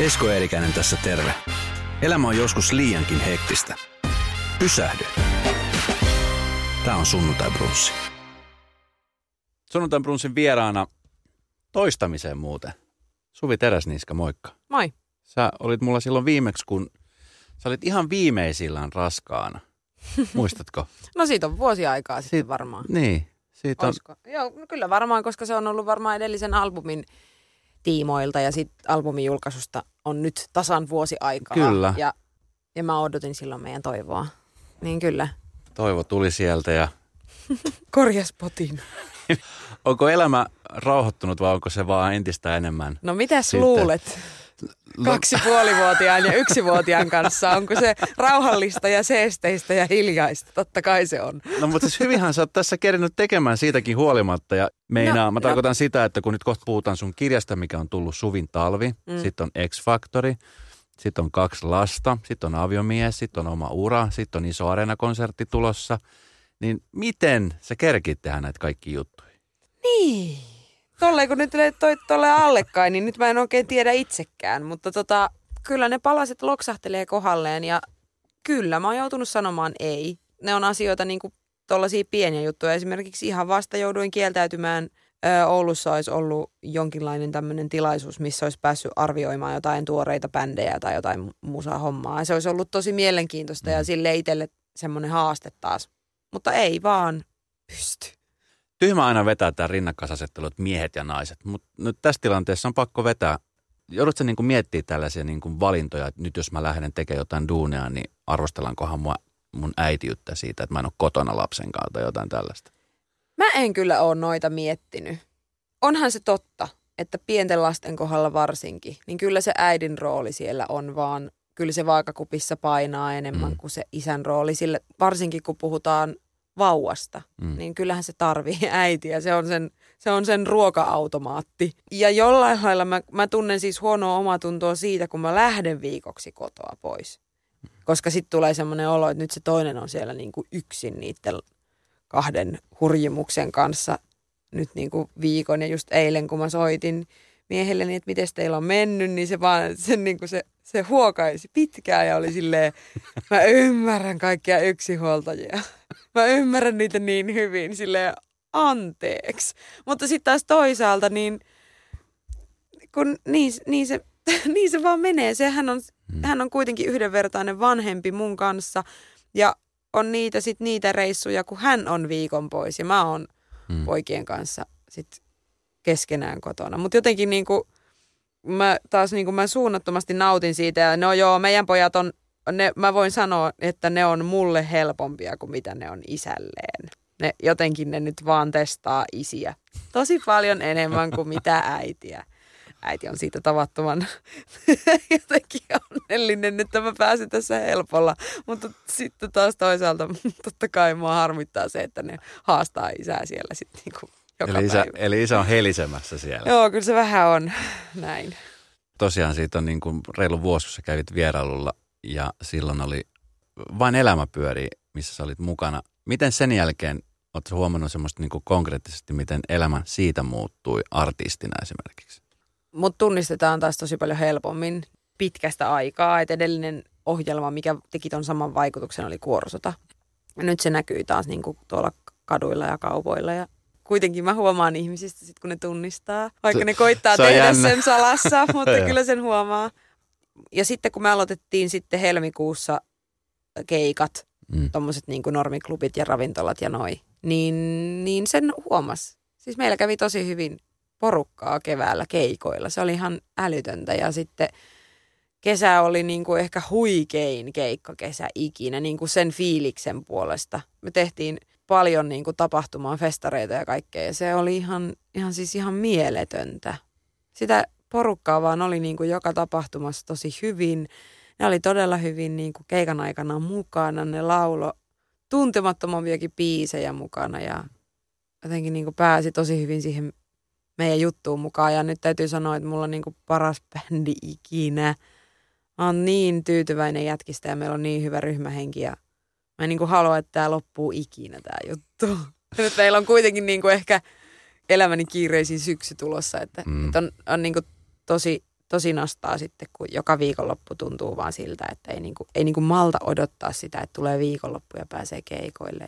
Esko Eerikäinen tässä terve. Elämä on joskus liiankin hektistä. Pysähdy. Tämä on Sunnuntai Brunssi. Sunnuntai Brunssin vieraana toistamiseen muuten. Suvi Teräsniska, moikka. Moi. Sä olit mulla silloin viimeksi, kun sä olit ihan viimeisillään raskaana. Muistatko? No siitä on vuosi aikaa sitten Siit- varmaan. Niin. Siitä on, Olisiko? Joo, no kyllä varmaan, koska se on ollut varmaan edellisen albumin tiimoilta ja sitten albumin julkaisusta on nyt tasan vuosi aikaa. Kyllä. Ja, ja mä odotin silloin meidän toivoa. Niin kyllä. toivo tuli sieltä ja Korjas potin. onko elämä rauhoittunut vai onko se vaan entistä enemmän? No mitäs Sitten- luulet? Kaksi puolivuotiaan ja yksivuotiaan kanssa. Onko se rauhallista ja seesteistä ja hiljaista? Totta kai se on. No mutta siis hyvinhän sä oot tässä kerinyt tekemään siitäkin huolimatta ja meinaa, No, mä no. tarkoitan sitä, että kun nyt kohta puhutaan sun kirjasta, mikä on tullut Suvin talvi, mm. sitten on X-Factori, sitten on kaksi lasta, sitten on aviomies, sitten on oma ura, sitten on iso areenakonsertti tulossa, niin miten sä kerkit tehdä näitä kaikki juttuja? Niin. Tolleen kun nyt toi tolle allekkain, niin nyt mä en oikein tiedä itsekään. Mutta tota, kyllä ne palaset loksahtelee kohdalleen ja kyllä mä oon joutunut sanomaan ei. Ne on asioita niin kuin tollaisia pieniä juttuja. Esimerkiksi ihan vasta jouduin kieltäytymään. Oulussa olisi ollut jonkinlainen tämmöinen tilaisuus, missä olisi päässyt arvioimaan jotain tuoreita bändejä tai jotain musaa hommaa. Ja se olisi ollut tosi mielenkiintoista ja sille itselle semmoinen haaste taas. Mutta ei vaan pysty. Tyhmä aina vetää tämä rinnakkaisasettelu, että miehet ja naiset, mutta nyt tässä tilanteessa on pakko vetää. Joudutko niin miettiä tällaisia niin kuin valintoja, että nyt jos mä lähden tekemään jotain duunia, niin arvostellankohan mua mun äitiyttä siitä, että mä en ole kotona lapsen kanssa tai jotain tällaista. Mä en kyllä ole noita miettinyt. Onhan se totta, että pienten lasten kohdalla varsinkin, niin kyllä se äidin rooli siellä on vaan, kyllä se vaakakupissa painaa enemmän Mm. mm. kuin se isän rooli. Sille, varsinkin kun puhutaan vauvasta, Mm. niin kyllähän se tarvii äitiä. Se on sen, se on sen ruoka-automaatti. Ja jollain lailla mä, mä tunnen siis huonoa omatuntoa siitä, kun mä lähden viikoksi kotoa pois. Koska sitten tulee semmoinen olo, että nyt se toinen on siellä niin kuin yksin niiden kahden hurjimuksen kanssa nyt niin kuin viikon. Ja just eilen, kun mä soitin miehelleni, että miten teillä on mennyt, niin se vaan se, niin kuin se, se huokaisi pitkään ja oli silleen, mä ymmärrän kaikkia yksinhuoltajia. Mä ymmärrän niitä niin hyvin, silleen anteeksi. Mutta sitten taas toisaalta, niin kun niin, niin, se, niin se vaan menee. Sehän on, Mm. hän on kuitenkin yhdenvertainen vanhempi mun kanssa ja on niitä sit niitä reissuja, kun hän on viikon pois ja mä oon Mm. poikien kanssa sit keskenään kotona. Mutta jotenkin niinku, mä taas niinku mä suunnattomasti nautin siitä ja no joo, meidän pojat on, ne, mä voin sanoa, että ne on mulle helpompia kuin mitä ne on isälleen. Ne, jotenkin ne nyt vaan testaa isiä tosi paljon enemmän kuin mitä äitiä. Äiti on siitä tavattoman jotenkin onnellinen, että mä pääsen tässä helpolla. Mutta sitten taas toisaalta totta kai mua harmittaa se, että ne haastaa isää siellä sitten niinku joka Eli isä, päivä. eli isä on helisemässä siellä. Joo, kyllä se vähän on näin. Tosiaan siitä on niin kuin reilu vuosi, kun sä kävit vierailulla ja silloin oli vain elämäpyöri, missä sä olit mukana. Miten sen jälkeen oot huomannut semmoista niin kuin konkreettisesti, miten elämä siitä muuttui artistina esimerkiksi? Mutta tunnistetaan taas tosi paljon helpommin pitkästä aikaa, että edellinen ohjelma, mikä teki ton saman vaikutuksen, oli Kuorsota. Ja nyt se näkyy taas niinku tuolla kaduilla ja kaupoilla ja kuitenkin mä huomaan ihmisistä sit kun ne tunnistaa, vaikka ne koittaa se tehdä jännä. sen salassa, mutta kyllä sen huomaa. Ja sitten kun me aloitettiin sitten helmikuussa keikat, Mm. tommoset niin normiklubit ja ravintolat ja noi, niin, niin sen huomas. Siis meillä kävi tosi hyvin porukkaa keväällä keikoilla. Se oli ihan älytöntä ja sitten kesä oli niin kuin ehkä huikein keikkakesä ikinä niin kuin sen fiiliksen puolesta. Me tehtiin paljon niin kuin tapahtumaa, festareita ja kaikkea ja se oli ihan, ihan siis ihan mieletöntä. Sitä porukkaa vaan oli niin kuin joka tapahtumassa tosi hyvin. Ne oli todella hyvin niin kuin keikan aikana mukana. Ne laulo tuntemattomaviakin biisejä mukana ja jotenkin niin kuin pääsi tosi hyvin siihen meidän juttuun mukaan. Ja nyt täytyy sanoa, että mulla on niin kuin paras bändi ikinä. Mä oon niin tyytyväinen jätkistä ja meillä on niin hyvä ryhmähenki ja mä en niin kuin halua, että tämä loppuu ikinä tämä juttu. Nyt meillä on kuitenkin niin kuin ehkä elämäni kiireisin syksy tulossa, että, Mm. että on, on niin kuin tosi tosi nostaa sitten, kun joka viikonloppu tuntuu vaan siltä, että ei, niinku, ei niinku malta odottaa sitä, että tulee viikonloppu ja pääsee keikoille.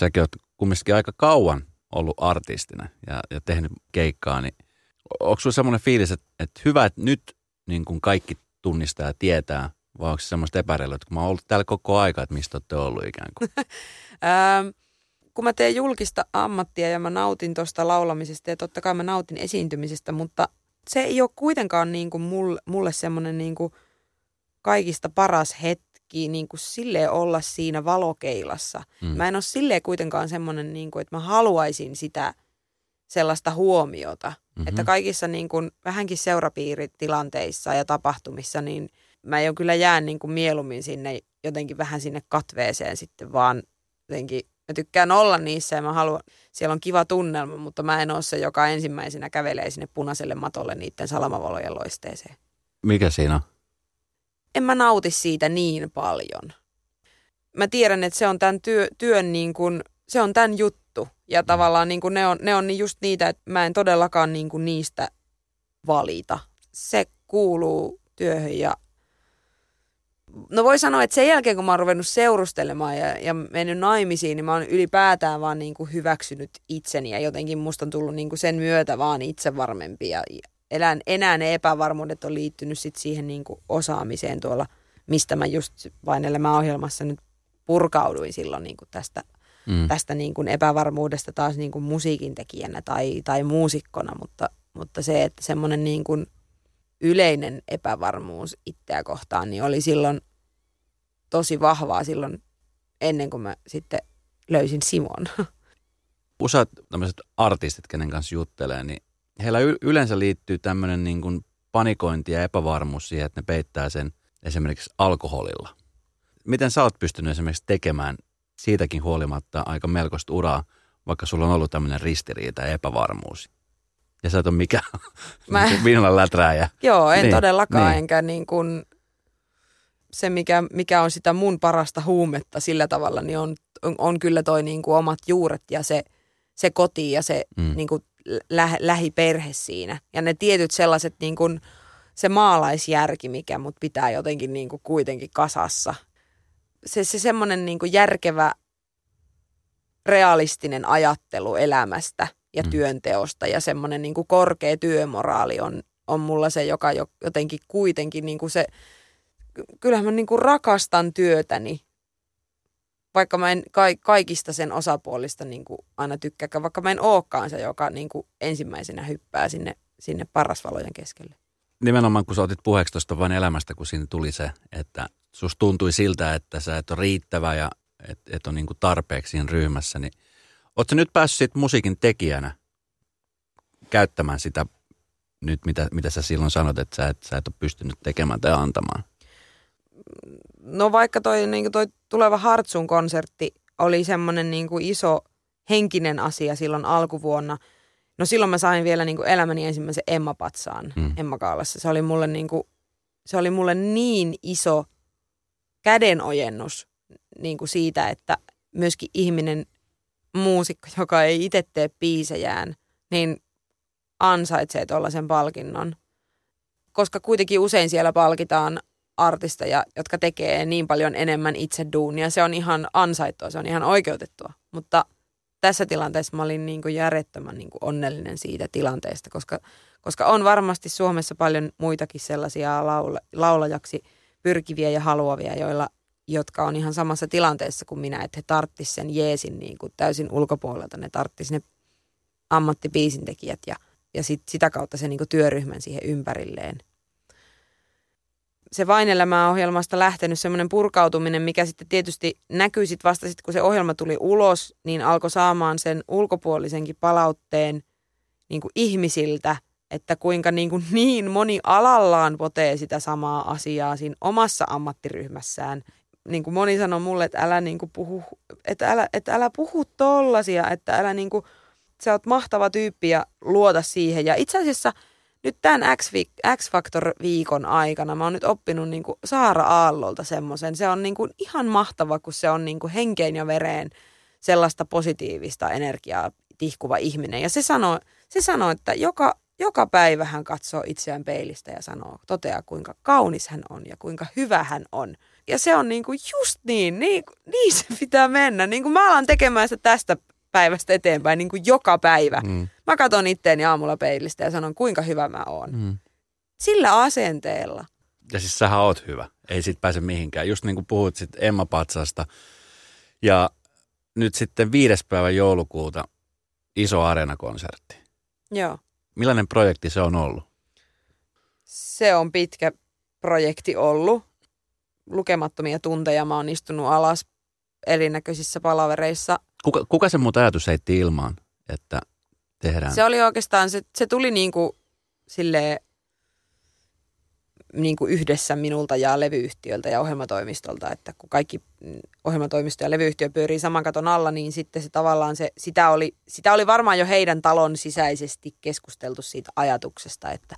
Säkin oot kumminkin aika kauan ollut artistina ja, ja tehnyt keikkaa, niin onko sulla semmoinen fiilis, että, että hyvä, että nyt niin kuin kaikki tunnistaa ja tietää, vai onko se semmoista epäreilyä, että kun mä oon ollut täällä koko aika, että mistä olette ollut ikään kuin? kun mä teen julkista ammattia ja mä nautin tuosta laulamisesta ja totta kai mä nautin esiintymisestä, mutta se ei ole kuitenkaan niin kuin mulle, mulle semmoinen niin kuin kaikista paras hetki niin kuin silleen olla siinä valokeilassa. Mm. Mä en ole silleen kuitenkaan semmoinen, niin kuin, että mä haluaisin sitä sellaista huomiota. Mm-hmm. Että kaikissa niin kuin, vähänkin seurapiiritilanteissa ja tapahtumissa, niin mä jo kyllä jään niin kuin mieluummin sinne jotenkin vähän sinne katveeseen sitten vaan jotenkin Mä tykkään olla niissä ja mä haluan, siellä on kiva tunnelma, mutta mä en ole se, joka ensimmäisenä kävelee sinne punaiselle matolle niiden salamavalojen loisteeseen. Mikä siinä on? En mä nauti siitä niin paljon. Mä tiedän, että se on tämän työ, työn niin kuin, se on tämän juttu. Ja mm. tavallaan niin kuin ne, on, ne on just niitä, että mä en todellakaan niin kuin niistä valita. Se kuuluu työhön ja no voi sanoa, että sen jälkeen kun mä oon ruvennut seurustelemaan ja, ja mennyt naimisiin, niin mä oon ylipäätään vaan niin kuin hyväksynyt itseni ja jotenkin musta on tullut niin kuin sen myötä vaan itse varmempi ja elän, enää ne epävarmuudet on liittynyt sit siihen niin kuin osaamiseen tuolla, mistä mä just vain elämän ohjelmassa nyt purkauduin silloin niin kuin tästä, mm. tästä niin kuin epävarmuudesta taas niin kuin musiikin tekijänä tai, tai muusikkona, mutta, mutta se, että semmoinen niin kuin yleinen epävarmuus itseä kohtaan, niin oli silloin tosi vahvaa silloin ennen kuin mä sitten löysin Simon. Useat tämmöiset artistit, kenen kanssa juttelee, niin heillä yleensä liittyy tämmöinen niin kuin panikointi ja epävarmuus siihen, että ne peittää sen esimerkiksi alkoholilla. Miten sä oot pystynyt esimerkiksi tekemään siitäkin huolimatta aika melkoista uraa, vaikka sulla on ollut tämmöinen ristiriita ja epävarmuus? Ja sä et ole mikään Mä... viinan läträäjä. Joo, en niin, todellakaan, niin. enkä niin kuin se, mikä, mikä on sitä mun parasta huumetta sillä tavalla, niin on, on, on kyllä toi niin kuin omat juuret ja se, se koti ja se mm. niin kuin lä, lähiperhe siinä. Ja ne tietyt sellaiset niin kuin, se maalaisjärki, mikä mut pitää jotenkin niin kuin kuitenkin kasassa. Se, se semmoinen niin kuin järkevä, realistinen ajattelu elämästä ja mm. työnteosta ja semmoinen niin kuin korkea työmoraali on, on mulla se, joka jotenkin kuitenkin niin kuin se, kyllähän mä niin kuin rakastan työtäni, vaikka mä en kaikista sen osapuolista niin kuin aina tykkääkään, vaikka mä en olekaan se, joka niin kuin ensimmäisenä hyppää sinne, sinne parasvalojen keskelle. Nimenomaan kun sä otit puheeksi tuosta vain elämästä, kun siinä tuli se, että sus tuntui siltä, että sä et ole riittävä ja et, et ole niin kuin tarpeeksi siinä ryhmässä, niin Oletko nyt päässyt musiikin tekijänä käyttämään sitä nyt, mitä, mitä sä silloin sanot, että sä et, sä et ole pystynyt tekemään tai antamaan? No vaikka toi, niin toi tuleva Hartsun konsertti oli semmoinen niin iso henkinen asia silloin alkuvuonna. No silloin mä sain vielä niin elämäni ensimmäisen Emma-patsaan mm. Emma-kaalassa. Se oli mulle niin kuin, se oli mulle niin iso kädenojennus niin kuin siitä, että myöskin ihminen muusikko, joka ei itse tee biisejään, niin ansaitsee tuollaisen palkinnon. Koska kuitenkin usein siellä palkitaan artisteja, jotka tekee niin paljon enemmän itse duunia. Se on ihan ansaittua, se on ihan oikeutettua. Mutta tässä tilanteessa mä olin niin kuin järjettömän niin kuin onnellinen siitä tilanteesta, koska, koska on varmasti Suomessa paljon muitakin sellaisia laula, laulajaksi pyrkiviä ja haluavia, joilla jotka on ihan samassa tilanteessa kuin minä, että he tarttis sen jeesin niin kuin täysin ulkopuolelta. Ne tarttis ne ammattibiisintekijät ja, ja sit, sitä kautta se niin kuin työryhmän siihen ympärilleen. Se Vain ohjelmasta lähtenyt semmoinen purkautuminen, mikä sitten tietysti näkyi sitten vasta sitten, kun se ohjelma tuli ulos, niin alkoi saamaan sen ulkopuolisenkin palautteen niin kuin ihmisiltä, että kuinka niin, kuin niin moni alallaan potee sitä samaa asiaa siinä omassa ammattiryhmässään niin kuin moni sanoi mulle, että älä, niin kuin puhu, että älä, että älä puhu tollasia, että älä niin kuin, sä oot mahtava tyyppi ja luota siihen. Ja itse asiassa nyt tämän X-Factor-viikon aikana mä oon nyt oppinut niin kuin Saara Aallolta semmoisen. Se on niin kuin ihan mahtava, kun se on niin kuin henkeen ja vereen sellaista positiivista energiaa tihkuva ihminen. Ja se sanoo, se sanoo että joka, joka päivä hän katsoo itseään peilistä ja sanoo, toteaa kuinka kaunis hän on ja kuinka hyvä hän on. Ja se on niinku just niin, niin, niin se pitää mennä. Niin kuin mä alan tekemään sitä tästä päivästä eteenpäin niin kuin joka päivä. Mm. Mä katson itteeni aamulla peilistä ja sanon, kuinka hyvä mä oon. Mm. Sillä asenteella. Ja siis sähän oot hyvä. Ei sit pääse mihinkään. Just niin kuin puhut sit Emma Patsasta. Ja nyt sitten viides päivä joulukuuta iso areenakonsertti. Joo. Millainen projekti se on ollut? Se on pitkä projekti ollut. Lukemattomia tunteja mä oon istunut alas erinäköisissä palavereissa. Kuka, kuka se muuta ajatus heitti ilmaan, että tehdään? Se oli oikeastaan, se, se tuli niin kuin silleen niin kuin yhdessä minulta ja levyyhtiöltä ja ohjelmatoimistolta, että kun kaikki mm, ohjelmatoimisto ja levyyhtiö pyörii saman katon alla, niin sitten se tavallaan se, sitä oli, sitä oli varmaan jo heidän talon sisäisesti keskusteltu siitä ajatuksesta, että,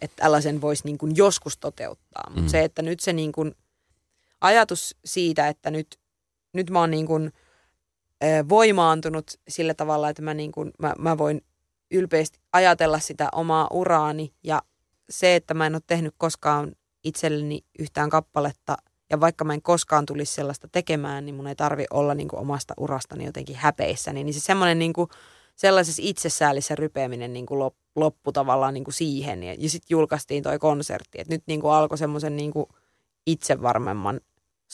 että tällaisen voisi niin kuin joskus toteuttaa. Mutta mm. se, että nyt se niin kuin ajatus siitä, että nyt, nyt mä oon niin kuin voimaantunut sillä tavalla, että mä, niin kuin, mä, mä voin ylpeästi ajatella sitä omaa uraani ja se, että mä en ole tehnyt koskaan itselleni yhtään kappaletta ja vaikka mä en koskaan tulisi sellaista tekemään, niin mun ei tarvi olla niin kuin omasta urastani jotenkin häpeissäni. Niin se semmoinen niin kuin sellaisessa itsesäälissä rypeäminen niin kuin loppu tavallaan niin kuin siihen. Ja, ja sitten julkaistiin toi konsertti. Et nyt niin kuin alkoi semmoisen niin itsevarmemman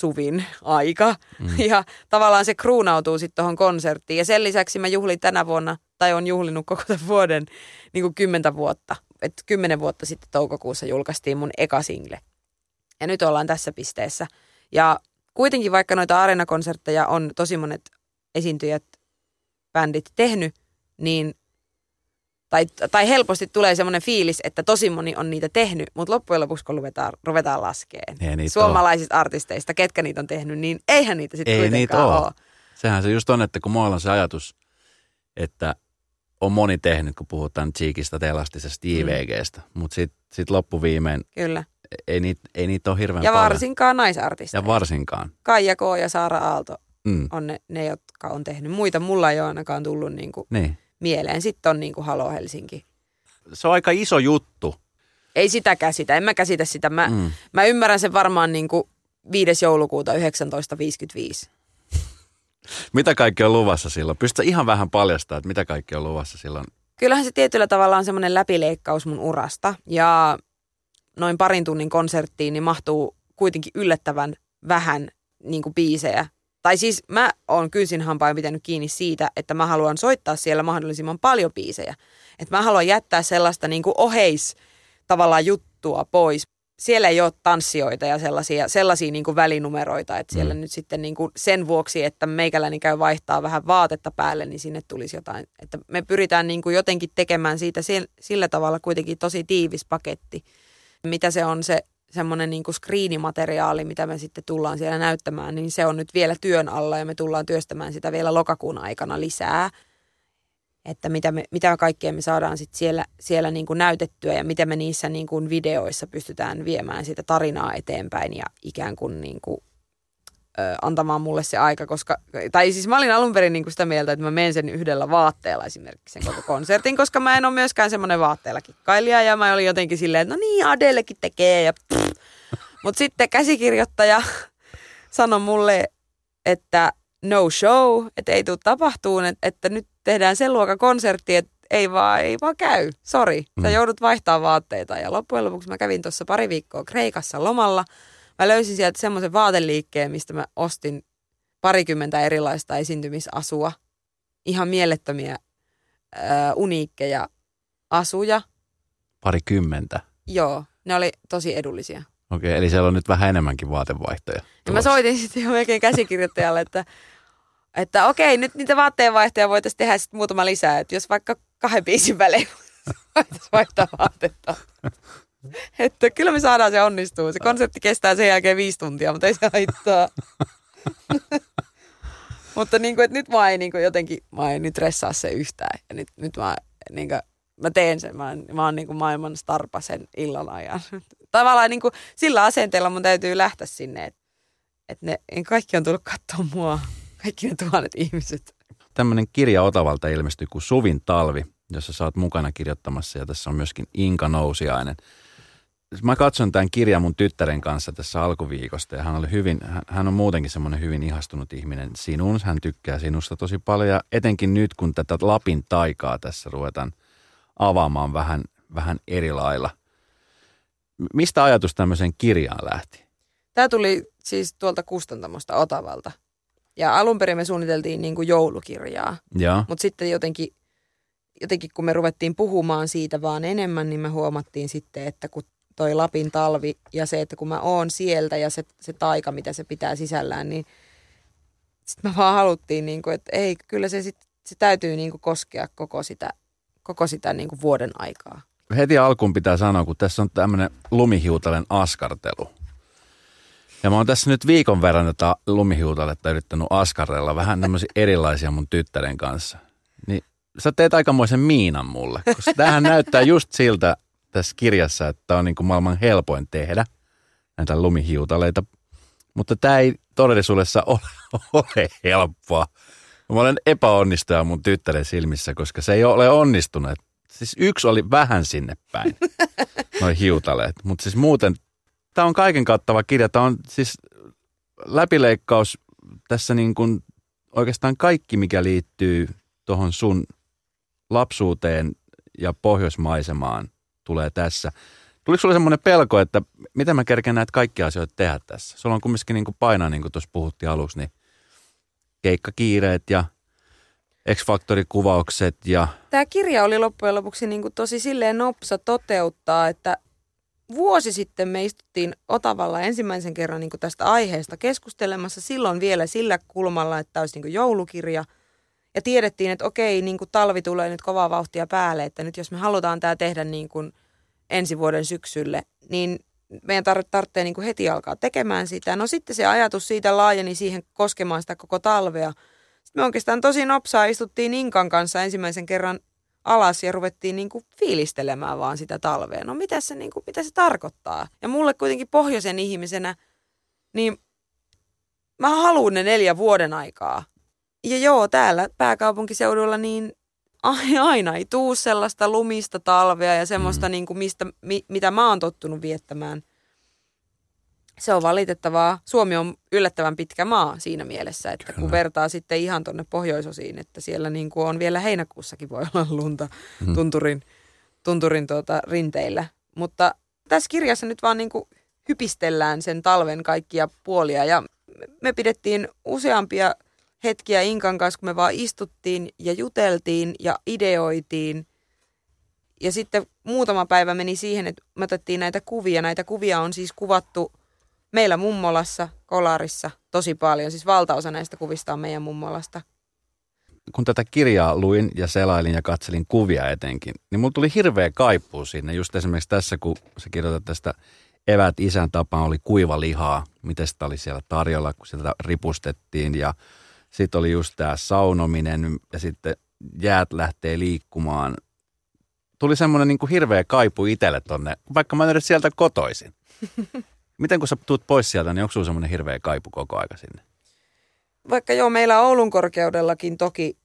suvin aika. Mm. Ja tavallaan se kruunautuu sitten tuohon konserttiin. Ja sen lisäksi mä juhlin tänä vuonna, tai on juhlinut koko tämän vuoden niin kuin kymmentä vuotta että kymmenen vuotta sitten toukokuussa julkaistiin mun eka single. Ja nyt ollaan tässä pisteessä. Ja kuitenkin vaikka noita areenakonsertteja on tosi monet esiintyjät, bändit tehnyt, niin tai, tai helposti tulee semmoinen fiilis, että tosi moni on niitä tehnyt, mutta loppujen lopuksi kun ruvetaan, ruvetaan laskeen suomalaisista ole. artisteista, ketkä niitä on tehnyt, niin eihän niitä sitten Ei kuitenkaan niitä ole. ole. Sehän se just on, että kun mulla on se ajatus, että on moni tehnyt, kun puhutaan Cheekistä, Telastisesta, JVGstä, mm. mutta sitten sit loppuviimein Kyllä. Ei, niitä, ei niitä ole hirveän Ja paljon. varsinkaan naisartisteja. Ja varsinkaan. Kaija K. ja Saara Aalto mm. on ne, ne, jotka on tehnyt. Muita mulla ei ole ainakaan tullut niinku niin. Mieleen. Sitten on niinku Halo Helsinki. Se on aika iso juttu. Ei sitä käsitä, en mä käsitä sitä. Mä, mm. mä ymmärrän sen varmaan niinku 5. joulukuuta 1955. Mitä kaikki on luvassa silloin? Pystytkö ihan vähän paljastaa, että mitä kaikki on luvassa silloin? Kyllähän se tietyllä tavalla on semmoinen läpileikkaus mun urasta. Ja noin parin tunnin konserttiin niin mahtuu kuitenkin yllättävän vähän niin kuin biisejä. Tai siis mä oon kynsin hampain pitänyt kiinni siitä, että mä haluan soittaa siellä mahdollisimman paljon biisejä. Että mä haluan jättää sellaista niin kuin oheis tavallaan juttua pois siellä ei ole tanssijoita ja sellaisia, sellaisia niin kuin välinumeroita, että siellä mm. nyt sitten niin kuin sen vuoksi, että meikäläni käy vaihtaa vähän vaatetta päälle, niin sinne tulisi jotain. Että me pyritään niin kuin jotenkin tekemään siitä sillä tavalla kuitenkin tosi tiivis paketti. Mitä se on se semmoinen niin kuin screenimateriaali, mitä me sitten tullaan siellä näyttämään, niin se on nyt vielä työn alla ja me tullaan työstämään sitä vielä lokakuun aikana lisää. Että mitä, me, mitä kaikkea me saadaan sit siellä, siellä niin kuin näytettyä ja miten me niissä niin kuin videoissa pystytään viemään sitä tarinaa eteenpäin ja ikään kuin, niin kuin antamaan mulle se aika, koska, tai siis mä olin alun perin niin kuin sitä mieltä, että mä menen sen yhdellä vaatteella esimerkiksi sen koko konsertin, koska mä en ole myöskään semmoinen vaatteella kikkailija ja mä olin jotenkin silleen, että no niin, Adelekin tekee ja Mutta sitten käsikirjoittaja sanoi mulle, että no show, että ei tule tapahtuun, että, että nyt tehdään sen luokan konsertti, että ei vaan, ei vaan käy. Sori, sä mm. joudut vaihtaa vaatteita. Ja loppujen lopuksi mä kävin tuossa pari viikkoa Kreikassa lomalla. Mä löysin sieltä semmoisen vaateliikkeen, mistä mä ostin parikymmentä erilaista esiintymisasua. Ihan mielettömiä, äh, uniikkeja asuja. Parikymmentä? Joo, ne oli tosi edullisia. Okei, eli siellä on nyt vähän enemmänkin vaatevaihtoja. Ja mä soitin sitten jo melkein käsikirjoittajalle, että että okei, nyt niitä vaatteenvaihtoja voitaisiin tehdä sitten muutama lisää. Että jos vaikka kahden biisin välein voitaisiin vaihtaa vaatetta. Että kyllä me saadaan se onnistuu. Se konsepti kestää sen jälkeen viisi tuntia, mutta ei se haittaa. mutta niin kuin, että nyt mä en niin kuin jotenkin, mä en nyt ressaa se yhtään. Ja nyt, nyt mä, niin kuin, mä teen sen. Mä, mä oon niin kuin maailman starpa sen illan ajan. Tavallaan niin kuin, sillä asenteella mun täytyy lähteä sinne, että, että ne, kaikki on tullut katsoa mua kaikki ne tuhannet ihmiset. Tämmöinen kirja Otavalta ilmestyi kuin Suvin talvi. jossa sä oot mukana kirjoittamassa ja tässä on myöskin Inka Nousiainen. Mä katson tämän kirjan mun tyttären kanssa tässä alkuviikosta ja hän, oli hyvin, hän on muutenkin semmoinen hyvin ihastunut ihminen sinuun. Hän tykkää sinusta tosi paljon ja etenkin nyt kun tätä Lapin taikaa tässä ruvetaan avaamaan vähän, vähän eri lailla. Mistä ajatus tämmöiseen kirjaan lähti? Tämä tuli siis tuolta kustantamosta Otavalta. Ja alun perin me suunniteltiin niin kuin joulukirjaa. Mutta sitten jotenkin, jotenkin kun me ruvettiin puhumaan siitä vaan enemmän, niin me huomattiin sitten, että kun toi Lapin talvi ja se, että kun mä oon sieltä ja se, se taika, mitä se pitää sisällään, niin sitten me vaan haluttiin, niin kuin, että ei, kyllä se, sit, se täytyy niin kuin koskea koko sitä, koko sitä niin kuin vuoden aikaa. Heti alkuun pitää sanoa, kun tässä on tämmöinen lumihiutalen askartelu. Ja mä oon tässä nyt viikon verran tätä lumihiutaletta yrittänyt askarrella vähän tämmöisiä erilaisia mun tyttären kanssa. Niin sä teet aikamoisen miinan mulle, koska tämähän näyttää just siltä tässä kirjassa, että on niin kuin maailman helpoin tehdä näitä lumihiutaleita. Mutta tämä ei todellisuudessa ole, ole helppoa. Mä olen epäonnistuja mun tyttären silmissä, koska se ei ole onnistunut. Siis yksi oli vähän sinne päin, noin hiutaleet. Mutta siis muuten tämä on kaiken kattava kirja. Tämä on siis läpileikkaus tässä niin kuin oikeastaan kaikki, mikä liittyy tuohon sun lapsuuteen ja pohjoismaisemaan tulee tässä. Tuliko sulle semmoinen pelko, että miten mä kerken näitä kaikkia asioita tehdä tässä? Sulla on kumminkin niin painaa, niin kuin tuossa puhuttiin aluksi, niin keikkakiireet ja X-Factor-kuvaukset ja... Tämä kirja oli loppujen lopuksi niin kuin tosi silleen nopsa toteuttaa, että vuosi sitten me istuttiin Otavalla ensimmäisen kerran niin kuin tästä aiheesta keskustelemassa silloin vielä sillä kulmalla, että olisi niin kuin joulukirja. Ja tiedettiin, että okei, niin kuin talvi tulee nyt kovaa vauhtia päälle, että nyt jos me halutaan tämä tehdä niin kuin ensi vuoden syksylle, niin meidän tar- tarvitsee niin heti alkaa tekemään sitä. No sitten se ajatus siitä laajeni siihen koskemaan sitä koko talvea. Sitten me oikeastaan tosi nopsaa istuttiin Inkan kanssa ensimmäisen kerran alas ja ruvettiin niin kuin fiilistelemään vaan sitä talvea. No mitä se, niin kuin, mitä se tarkoittaa? Ja mulle kuitenkin pohjoisen ihmisenä, niin mä haluan ne neljä vuoden aikaa. Ja joo, täällä pääkaupunkiseudulla niin aina ei tuu sellaista lumista talvea ja semmoista, mm. niin kuin mistä, mi, mitä mä oon tottunut viettämään se on valitettavaa. Suomi on yllättävän pitkä maa siinä mielessä, että Kyllä. kun vertaa sitten ihan tuonne pohjoisosiin, että siellä niin kuin on vielä heinäkuussakin voi olla lunta hmm. tunturin, tunturin tuota, rinteillä. Mutta tässä kirjassa nyt vaan niin kuin hypistellään sen talven kaikkia puolia ja me pidettiin useampia hetkiä Inkan kanssa, kun me vaan istuttiin ja juteltiin ja ideoitiin. Ja sitten muutama päivä meni siihen, että me otettiin näitä kuvia. Näitä kuvia on siis kuvattu meillä mummolassa, Kolarissa tosi paljon. Siis valtaosa näistä kuvista on meidän mummolasta. Kun tätä kirjaa luin ja selailin ja katselin kuvia etenkin, niin mulla tuli hirveä kaipuu sinne. Just esimerkiksi tässä, kun sä kirjoitat tästä evät isän tapaan oli kuiva lihaa, miten sitä oli siellä tarjolla, kun sitä ripustettiin ja sitten oli just tämä saunominen ja sitten jäät lähtee liikkumaan. Tuli semmoinen niin kuin hirveä kaipu itselle tonne, vaikka mä en edes sieltä kotoisin. Miten kun sä tuut pois sieltä, niin onko sulla semmoinen hirveä kaipu koko aika sinne? Vaikka joo, meillä Oulun korkeudellakin toki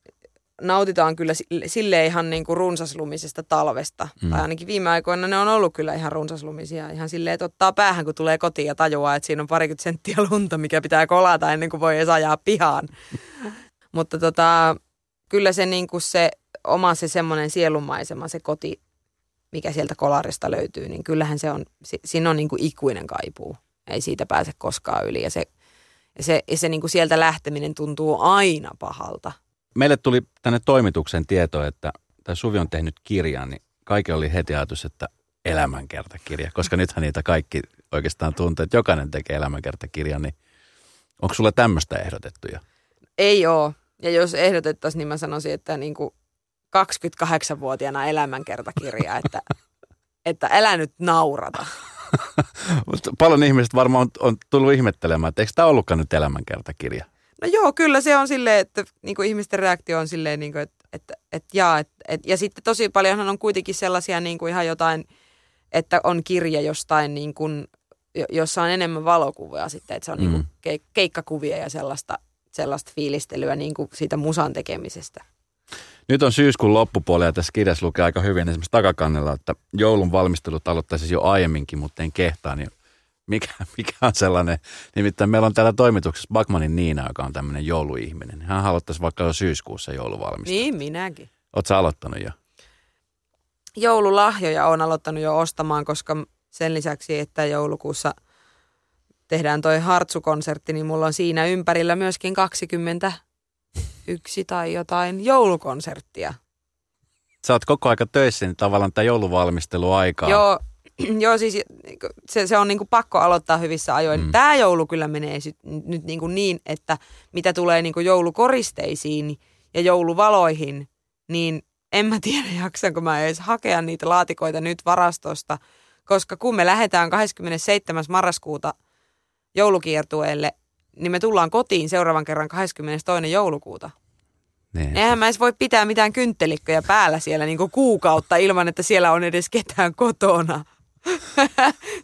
nautitaan kyllä sille ihan niin kuin runsaslumisesta talvesta. Mm. Tai ainakin viime aikoina ne on ollut kyllä ihan runsaslumisia. Ihan silleen, että ottaa päähän, kun tulee kotiin ja tajuaa, että siinä on parikymmentä senttiä lunta, mikä pitää kolata ennen kuin voi edes ajaa pihaan. Mutta tota, kyllä se, niin kuin se oma se semmoinen sielunmaisema, se koti, mikä sieltä kolarista löytyy, niin kyllähän se on, siinä on niin kuin ikuinen kaipuu. Ei siitä pääse koskaan yli ja se, ja se, ja se niin kuin sieltä lähteminen tuntuu aina pahalta. Meille tuli tänne toimituksen tieto, että tämä Suvi on tehnyt kirjan, niin kaikki oli heti ajatus, että elämänkertakirja, koska nythän niitä kaikki oikeastaan tuntuu, että jokainen tekee elämänkertakirjan, niin onko sulla tämmöistä ehdotettu jo? Ei ole. Ja jos ehdotettaisiin, niin mä sanoisin, että niin kuin 28-vuotiaana elämänkertakirja, että, että älä nyt naurata. Paljon ihmiset varmaan on, on tullut ihmettelemään, että eikö tämä ollutkaan nyt elämänkertakirja? No joo, kyllä se on silleen, että niin kuin ihmisten reaktio on silleen, niin kuin, että, että, että jaa, että, että, ja sitten tosi paljonhan on kuitenkin sellaisia niin kuin ihan jotain, että on kirja jostain niin kuin, jossa on enemmän valokuvia sitten, että se on niin kuin mm. keikkakuvia ja sellaista, sellaista fiilistelyä niin kuin siitä musan tekemisestä. Nyt on syyskuun loppupuoli ja tässä kirjassa lukee aika hyvin esimerkiksi takakannella, että joulun valmistelut aloittaisi jo aiemminkin, mutta en kehtaa. Niin mikä, mikä on sellainen, nimittäin meillä on täällä toimituksessa Bakmanin Niina, joka on tämmöinen jouluihminen. Hän aloittaisi vaikka jo syyskuussa jouluvalmistelut. Niin, minäkin. Oletko aloittanut jo? Joululahjoja on aloittanut jo ostamaan, koska sen lisäksi, että joulukuussa tehdään toi Hartsu-konsertti, niin mulla on siinä ympärillä myöskin 21 tai jotain joulukonserttia. Sä oot koko aika töissä, niin tavallaan tämä jouluvalmisteluaikaa. Joo, joo, siis se, se on niinku pakko aloittaa hyvissä ajoin. Mm. Tämä joulu kyllä menee sit, nyt niinku niin, että mitä tulee niinku joulukoristeisiin ja jouluvaloihin, niin en mä tiedä jaksanko mä edes hakea niitä laatikoita nyt varastosta, koska kun me lähdetään 27. marraskuuta joulukiertueelle, niin me tullaan kotiin seuraavan kerran 22. joulukuuta. Niin. Eihän mä edes voi pitää mitään kynttelikköjä päällä siellä niinku kuukautta ilman, että siellä on edes ketään kotona.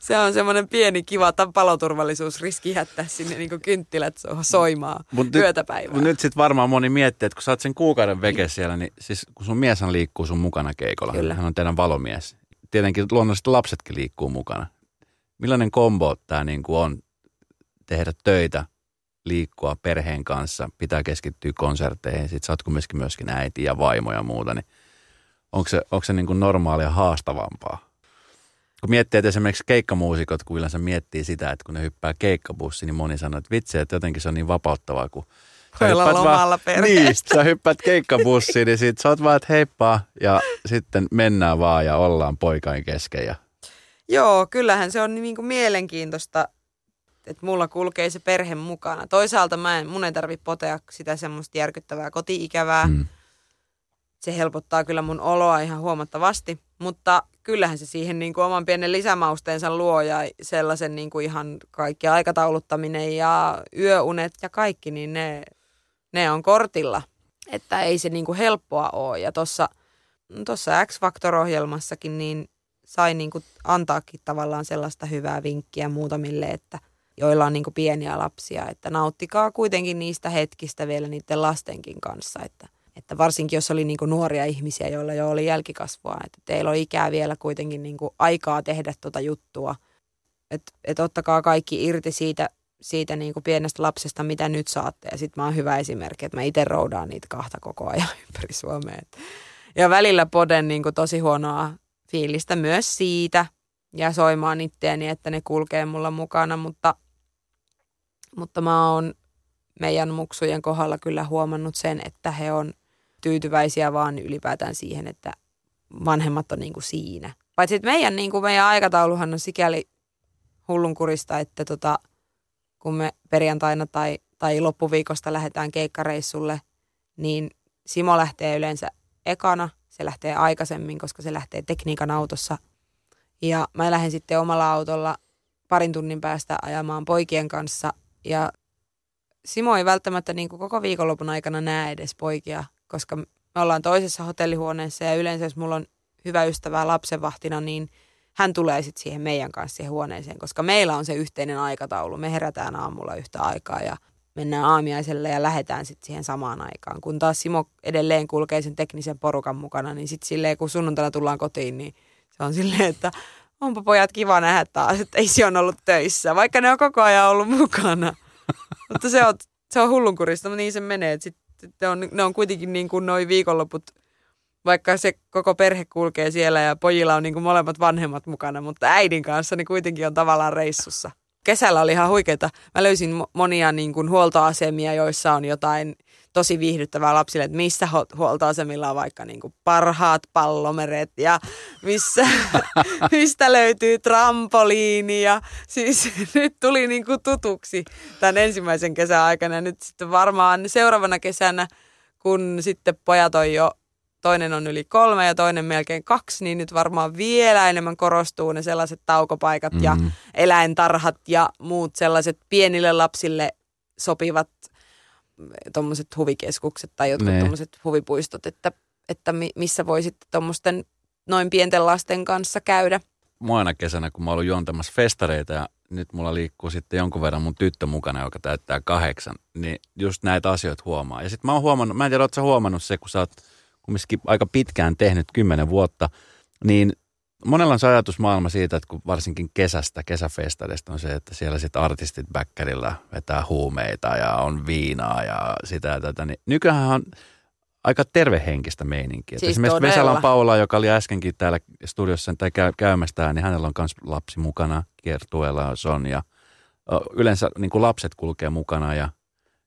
Se on semmoinen pieni kiva paloturvallisuusriski jättää sinne niin kynttilät soimaan mut yötä päivää. Mutta nyt sitten varmaan moni miettii, että kun sä oot sen kuukauden veke siellä, niin siis kun sun mieshän liikkuu sun mukana keikolla, Kyllä. hän on teidän valomies. Tietenkin luonnollisesti lapsetkin liikkuu mukana. Millainen kombo tämä niin on tehdä töitä, liikkua perheen kanssa, pitää keskittyä konserteihin, sit sä oot myöskin, myöskin äiti ja vaimo ja muuta, niin onko se, onko se niin kuin normaalia haastavampaa? Kun miettii, että esimerkiksi keikkamuusikot, kun yleensä miettii sitä, että kun ne hyppää keikkabussiin, niin moni sanoo, että vitsi, että jotenkin se on niin vapauttavaa, kun sä hyppäät lomalla vaan, niin, sä hyppäät keikkabussiin, niin sit sä oot vaan, että heippa, ja sitten mennään vaan ja ollaan poikain kesken. Ja... Joo, kyllähän se on niin kuin mielenkiintoista, että mulla kulkee se perhe mukana. Toisaalta mä en, mun ei tarvitse potea sitä semmoista järkyttävää kotiikävää. Mm. Se helpottaa kyllä mun oloa ihan huomattavasti, mutta kyllähän se siihen niin kuin oman pienen lisämausteensa luo ja sellaisen niin kuin ihan kaikki aikatauluttaminen ja yöunet ja kaikki, niin ne, ne on kortilla. Että ei se niin kuin helppoa ole. Ja tuossa tossa X-Factor-ohjelmassakin niin sai niin kuin antaakin tavallaan sellaista hyvää vinkkiä muutamille, että joilla on niin kuin pieniä lapsia, että nauttikaa kuitenkin niistä hetkistä vielä niiden lastenkin kanssa, että – että varsinkin jos oli niin kuin nuoria ihmisiä, joilla jo oli jälkikasvua, että teillä on ikää vielä kuitenkin niin kuin aikaa tehdä tuota juttua. Että et ottakaa kaikki irti siitä, siitä niin kuin pienestä lapsesta, mitä nyt saatte. Ja sitten mä oon hyvä esimerkki, että mä itse roudaan niitä kahta koko ajan ympäri Suomea. Ja välillä poden niin kuin tosi huonoa fiilistä myös siitä ja soimaan itteeni, että ne kulkee mulla mukana, mutta, mutta mä oon meidän muksujen kohdalla kyllä huomannut sen, että he on tyytyväisiä vaan ylipäätään siihen, että vanhemmat on niin kuin siinä. Paitsi että meidän, niin kuin meidän aikatauluhan on sikäli hullunkurista, että tota, kun me perjantaina tai, tai loppuviikosta lähdetään keikkareissulle, niin Simo lähtee yleensä ekana. Se lähtee aikaisemmin, koska se lähtee tekniikan autossa. Ja mä lähden sitten omalla autolla parin tunnin päästä ajamaan poikien kanssa. Ja Simo ei välttämättä niin kuin koko viikonlopun aikana näe edes poikia koska me ollaan toisessa hotellihuoneessa ja yleensä jos mulla on hyvä ystävä lapsenvahtina, niin hän tulee sitten siihen meidän kanssa siihen huoneeseen, koska meillä on se yhteinen aikataulu. Me herätään aamulla yhtä aikaa ja mennään aamiaiselle ja lähdetään sitten siihen samaan aikaan. Kun taas Simo edelleen kulkee sen teknisen porukan mukana, niin sitten silleen kun sunnuntaina tullaan kotiin, niin se on silleen, että onpa pojat kiva nähdä taas, että ei se on ollut töissä, vaikka ne on koko ajan ollut mukana. Mutta se on, se on hullunkurista, mutta niin se menee, että sit ne on, ne on kuitenkin niin kuin noin viikonloput, vaikka se koko perhe kulkee siellä ja pojilla on niin kuin molemmat vanhemmat mukana, mutta äidin kanssa niin kuitenkin on tavallaan reissussa. Kesällä oli ihan huikeeta. Mä löysin monia niin kuin huoltoasemia, joissa on jotain tosi viihdyttävää lapsille, että missä huoltoasemilla on vaikka niin kuin parhaat pallomeret ja missä, mistä löytyy trampoliini ja siis nyt tuli niin kuin tutuksi tämän ensimmäisen kesän aikana nyt sitten varmaan seuraavana kesänä, kun sitten pojat on jo toinen on yli kolme ja toinen melkein kaksi, niin nyt varmaan vielä enemmän korostuu ne sellaiset taukopaikat mm-hmm. ja eläintarhat ja muut sellaiset pienille lapsille sopivat tuommoiset huvikeskukset tai jotkut tuommoiset huvipuistot, että, että missä voi sitten tuommoisten noin pienten lasten kanssa käydä. Moina kesänä, kun mä ollut juontamassa festareita ja nyt mulla liikkuu sitten jonkun verran mun tyttö mukana, joka täyttää kahdeksan, niin just näitä asioita huomaa. Ja sitten mä oon huomannut, mä en tiedä, ootko huomannut se, kun sä oot kumminkin aika pitkään tehnyt, kymmenen vuotta, niin monella on se ajatusmaailma siitä, että kun varsinkin kesästä, kesäfestareista on se, että siellä sitten artistit bäkkärillä vetää huumeita ja on viinaa ja sitä ja tätä, niin nykyään on aika tervehenkistä meininkiä. Siis Esimerkiksi todella. Vesalan Paula, joka oli äskenkin täällä studiossa tai käy, käymästään, niin hänellä on myös lapsi mukana, kiertueella Sonja. Yleensä niin kuin lapset kulkee mukana ja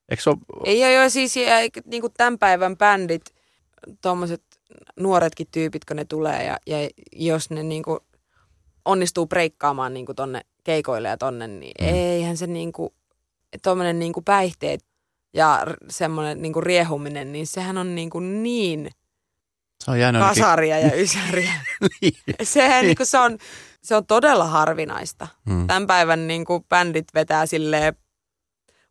eikö se ole, Ei ole jo siis niin kuin tämän päivän bändit, tuommoiset nuoretkin tyypit, kun ne tulee ja, ja jos ne niin kuin onnistuu breikkaamaan niin kuin tonne keikoille ja tonne, niin Mm. eihän se niin kuin, tuommoinen niin kuin päihteet ja semmoinen niin kuin riehuminen, niin sehän on niin, kuin niin se on kasaria ja ysäriä. Sehän niin kuin se on, se on todella harvinaista. Mm. Tämän päivän niin kuin bändit vetää silleen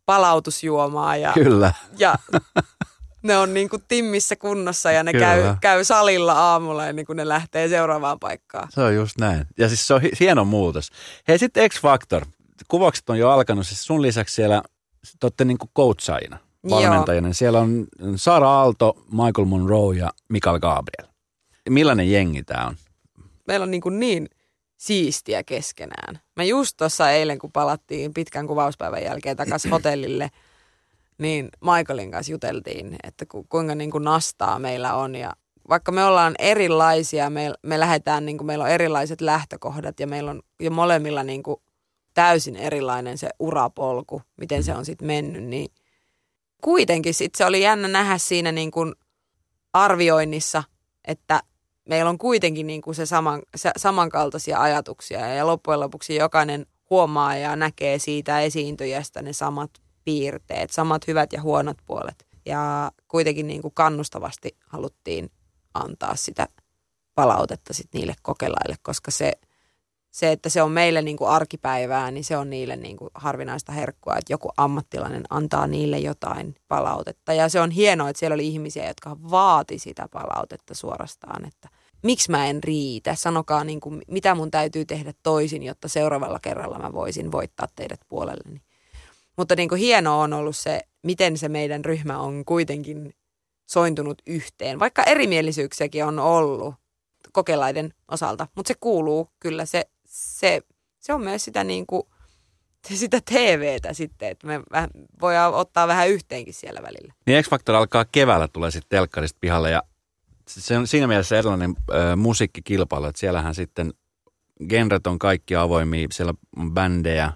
palautusjuomaa ja, Kyllä. ja ne on niin kuin timmissä kunnossa ja ne Kyllä. käy, käy salilla aamulla ennen kuin ne lähtee seuraavaan paikkaan. Se on just näin. Ja siis se on hi- hieno muutos. Hei sitten X Factor. Kuvaukset on jo alkanut. Siis sun lisäksi siellä te olette niin coachaajina, Joo. valmentajina. Siellä on Sara Aalto, Michael Monroe ja Mikael Gabriel. Millainen jengi tämä on? Meillä on niin, kuin niin siistiä keskenään. Mä just tuossa eilen, kun palattiin pitkän kuvauspäivän jälkeen takaisin hotellille, niin Michaelin kanssa juteltiin, että ku, kuinka niin kuin nastaa meillä on. Ja vaikka me ollaan erilaisia, me, me lähdetään, niin kuin meillä on erilaiset lähtökohdat ja meillä on jo molemmilla niin kuin täysin erilainen se urapolku, miten se on sitten mennyt, niin kuitenkin sit se oli jännä nähdä siinä niin kuin arvioinnissa, että meillä on kuitenkin niin kuin se, saman, se samankaltaisia ajatuksia ja loppujen lopuksi jokainen huomaa ja näkee siitä esiintyjästä ne samat piirteet, samat hyvät ja huonot puolet. Ja kuitenkin niin kuin kannustavasti haluttiin antaa sitä palautetta sit niille kokelaille, koska se, se, että se on meille niin kuin arkipäivää, niin se on niille niin kuin harvinaista herkkua, että joku ammattilainen antaa niille jotain palautetta. Ja se on hienoa, että siellä oli ihmisiä, jotka vaati sitä palautetta suorastaan, että miksi mä en riitä, sanokaa niin kuin, mitä mun täytyy tehdä toisin, jotta seuraavalla kerralla mä voisin voittaa teidät puolelleni. Mutta niin kuin hienoa on ollut se, miten se meidän ryhmä on kuitenkin sointunut yhteen, vaikka erimielisyyksiäkin on ollut kokelaiden osalta, mutta se kuuluu kyllä, se, se, se on myös sitä, niin kuin, sitä TVtä sitten, että me vähän, voidaan ottaa vähän yhteenkin siellä välillä. Niin X Factor alkaa keväällä, tulee sitten telkkarista pihalle ja se on siinä mielessä erilainen äh, musiikkikilpailu, että siellähän sitten genret on kaikki avoimia, siellä on bändejä,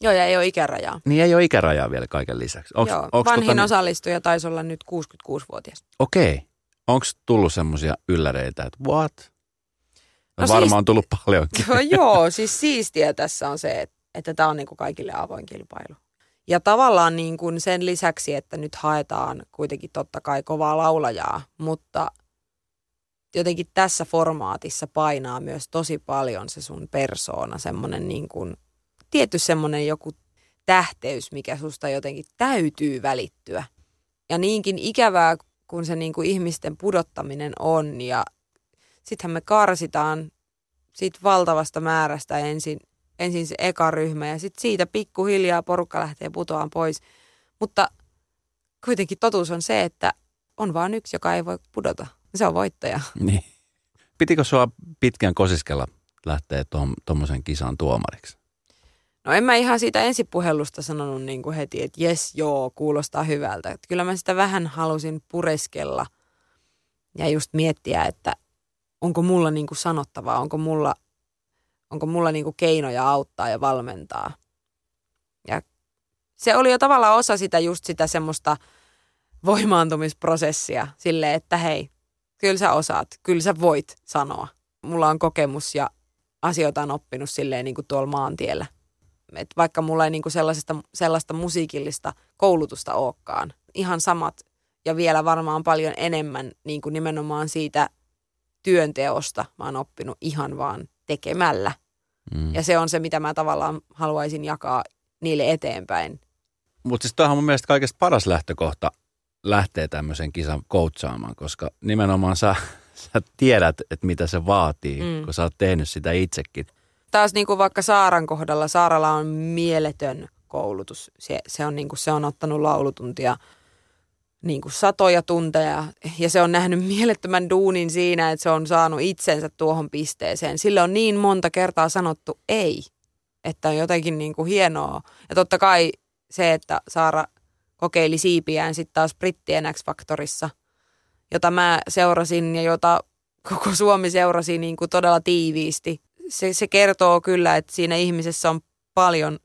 Joo, ja ei ole ikärajaa. niin ei ole ikärajaa vielä kaiken lisäksi. Onks, Joo, onks vanhin tota, osallistuja taisi olla nyt 66-vuotias. Okei. Onko tullut semmoisia ylläreitä, että what? No, No varmaan siis- on tullut paljonkin. Joo, joo, siis siistiä tässä on se, että, että tämä on niin kuin kaikille avoin kilpailu. Ja tavallaan niin kuin sen lisäksi, että nyt haetaan kuitenkin totta kai kovaa laulajaa, mutta jotenkin tässä formaatissa painaa myös tosi paljon se sun persoona, semmoinen niin kuin, tietty semmoinen joku tähteys, mikä susta jotenkin täytyy välittyä. Ja niinkin ikävää, kun se niin kuin ihmisten pudottaminen on ja sittenhän me karsitaan siitä valtavasta määrästä ensin, ensin se eka ryhmä ja sitten siitä pikkuhiljaa porukka lähtee putoamaan pois. Mutta kuitenkin totuus on se, että on vain yksi, joka ei voi pudota. Se on voittaja. niin. Pitikö sua pitkään kosiskella lähteä tuommoisen kisan tuomariksi? No en mä ihan siitä ensipuhelusta sanonut niin kuin heti, että jes joo, kuulostaa hyvältä. Että kyllä mä sitä vähän halusin pureskella ja just miettiä, että onko mulla niin kuin sanottavaa, onko mulla, onko mulla niin kuin keinoja auttaa ja valmentaa. Ja se oli jo tavallaan osa sitä just sitä semmoista voimaantumisprosessia silleen, että hei, kyllä sä osaat, kyllä sä voit sanoa. Mulla on kokemus ja asioita on oppinut silleen niin kuin tuolla maantiellä. Et vaikka mulla ei niinku sellaisesta, sellaista musiikillista koulutusta olekaan. Ihan samat ja vielä varmaan paljon enemmän niinku nimenomaan siitä työnteosta mä oon oppinut ihan vaan tekemällä. Mm. Ja se on se, mitä mä tavallaan haluaisin jakaa niille eteenpäin. Mutta siis toihan mun mielestä kaikesta paras lähtökohta lähtee tämmöisen kisan coachaamaan, koska nimenomaan sä, sä tiedät, että mitä se vaatii. Mm. kun sä oot tehnyt sitä itsekin. Taas niinku vaikka Saaran kohdalla, Saaralla on mieletön koulutus. Se, se, on, niinku, se on ottanut laulutuntia niin kuin satoja tunteja ja se on nähnyt mielettömän duunin siinä, että se on saanut itsensä tuohon pisteeseen. Sille on niin monta kertaa sanottu ei, että on jotenkin niin kuin hienoa. Ja totta kai se, että Saara kokeili siipiään sitten taas Brittien X-Factorissa, jota mä seurasin ja jota koko Suomi seurasi niin kuin todella tiiviisti. Se, se kertoo kyllä, että siinä ihmisessä on paljon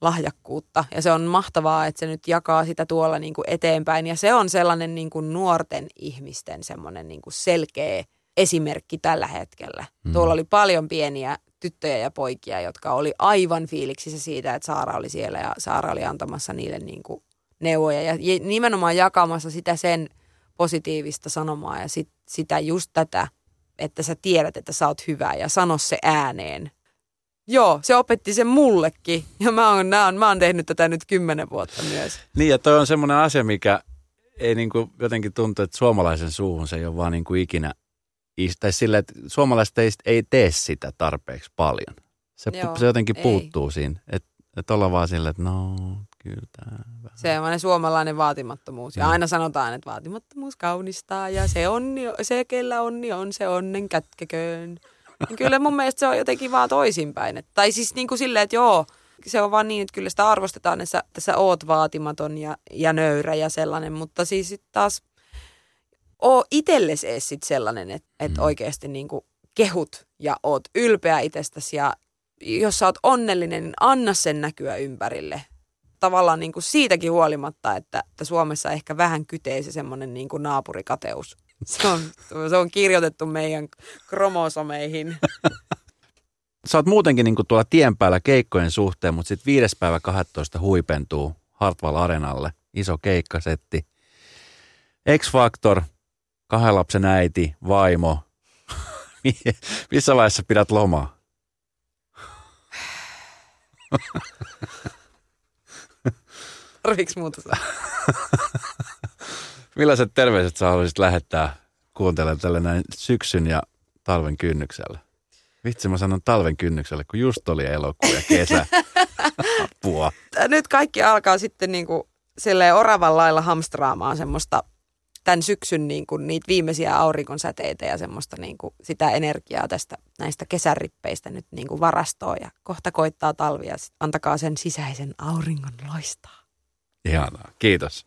lahjakkuutta ja se on mahtavaa, että se nyt jakaa sitä tuolla niin kuin eteenpäin ja se on sellainen niin kuin nuorten ihmisten semmoinen niin kuin selkeä esimerkki tällä hetkellä. Mm. Tuolla oli paljon pieniä tyttöjä ja poikia, jotka oli aivan fiiliksissä siitä, että Saara oli siellä ja Saara oli antamassa niille niin kuin neuvoja ja nimenomaan jakamassa sitä sen positiivista sanomaa ja sit, sitä just tätä, että sä tiedät, että sä oot hyvä ja sano se ääneen. Joo, se opetti sen mullekin ja mä oon, mä oon, mä oon tehnyt tätä nyt kymmenen vuotta myös. Niin ja toi on semmoinen asia, mikä ei niin kuin jotenkin tuntu, että suomalaisen suuhun se ei ole vaan niin kuin ikinä, tai sillä, että suomalaiset ei, ei tee sitä tarpeeksi paljon. Se, Joo, se jotenkin ei. puuttuu siinä, että, että ollaan vaan silleen, että no, kyllä tämä Semmoinen suomalainen vaatimattomuus. Ja mm. aina sanotaan, että vaatimattomuus kaunistaa ja se, onni, se kellä onni on, se onnen kätkeköön. Niin kyllä mun mielestä se on jotenkin vaan toisinpäin. Et, tai siis niin kuin silleen, että joo, se on vaan niin, että kyllä sitä arvostetaan, että sä, että sä oot vaatimaton ja, ja nöyrä ja sellainen. Mutta siis sit taas oo itsellesi edes sit sellainen, että, että mm. oikeasti niin kuin kehut ja oot ylpeä itsestäsi ja jos sä oot onnellinen, niin anna sen näkyä ympärille tavallaan niin kuin siitäkin huolimatta, että, että Suomessa ehkä vähän kytee se semmoinen niin kuin naapurikateus. Se on, se on kirjoitettu meidän kromosomeihin. Sä oot muutenkin niin kuin tuolla tien päällä keikkojen suhteen, mutta sitten viides päivä 12 huipentuu Hartwall Arenalle. Iso keikkasetti. X-Factor, kahden lapsen äiti, vaimo. Missä vaiheessa pidät lomaa? Tarviiks muuta Millaiset terveiset sä haluaisit lähettää kuuntelemaan tälle näin syksyn ja talven kynnyksellä? Vitsi mä sanon talven kynnyksellä, kun just oli elokuu ja kesä. Apua. Nyt kaikki alkaa sitten niin kuin silleen oravan lailla hamstraamaan semmoista tämän syksyn niin kuin niitä viimeisiä aurinkonsäteitä ja semmoista niin kuin sitä energiaa tästä näistä kesärippeistä nyt niin kuin varastoa ja kohta koittaa talvia. Antakaa sen sisäisen auringon loistaa. Ihanaa, kiitos.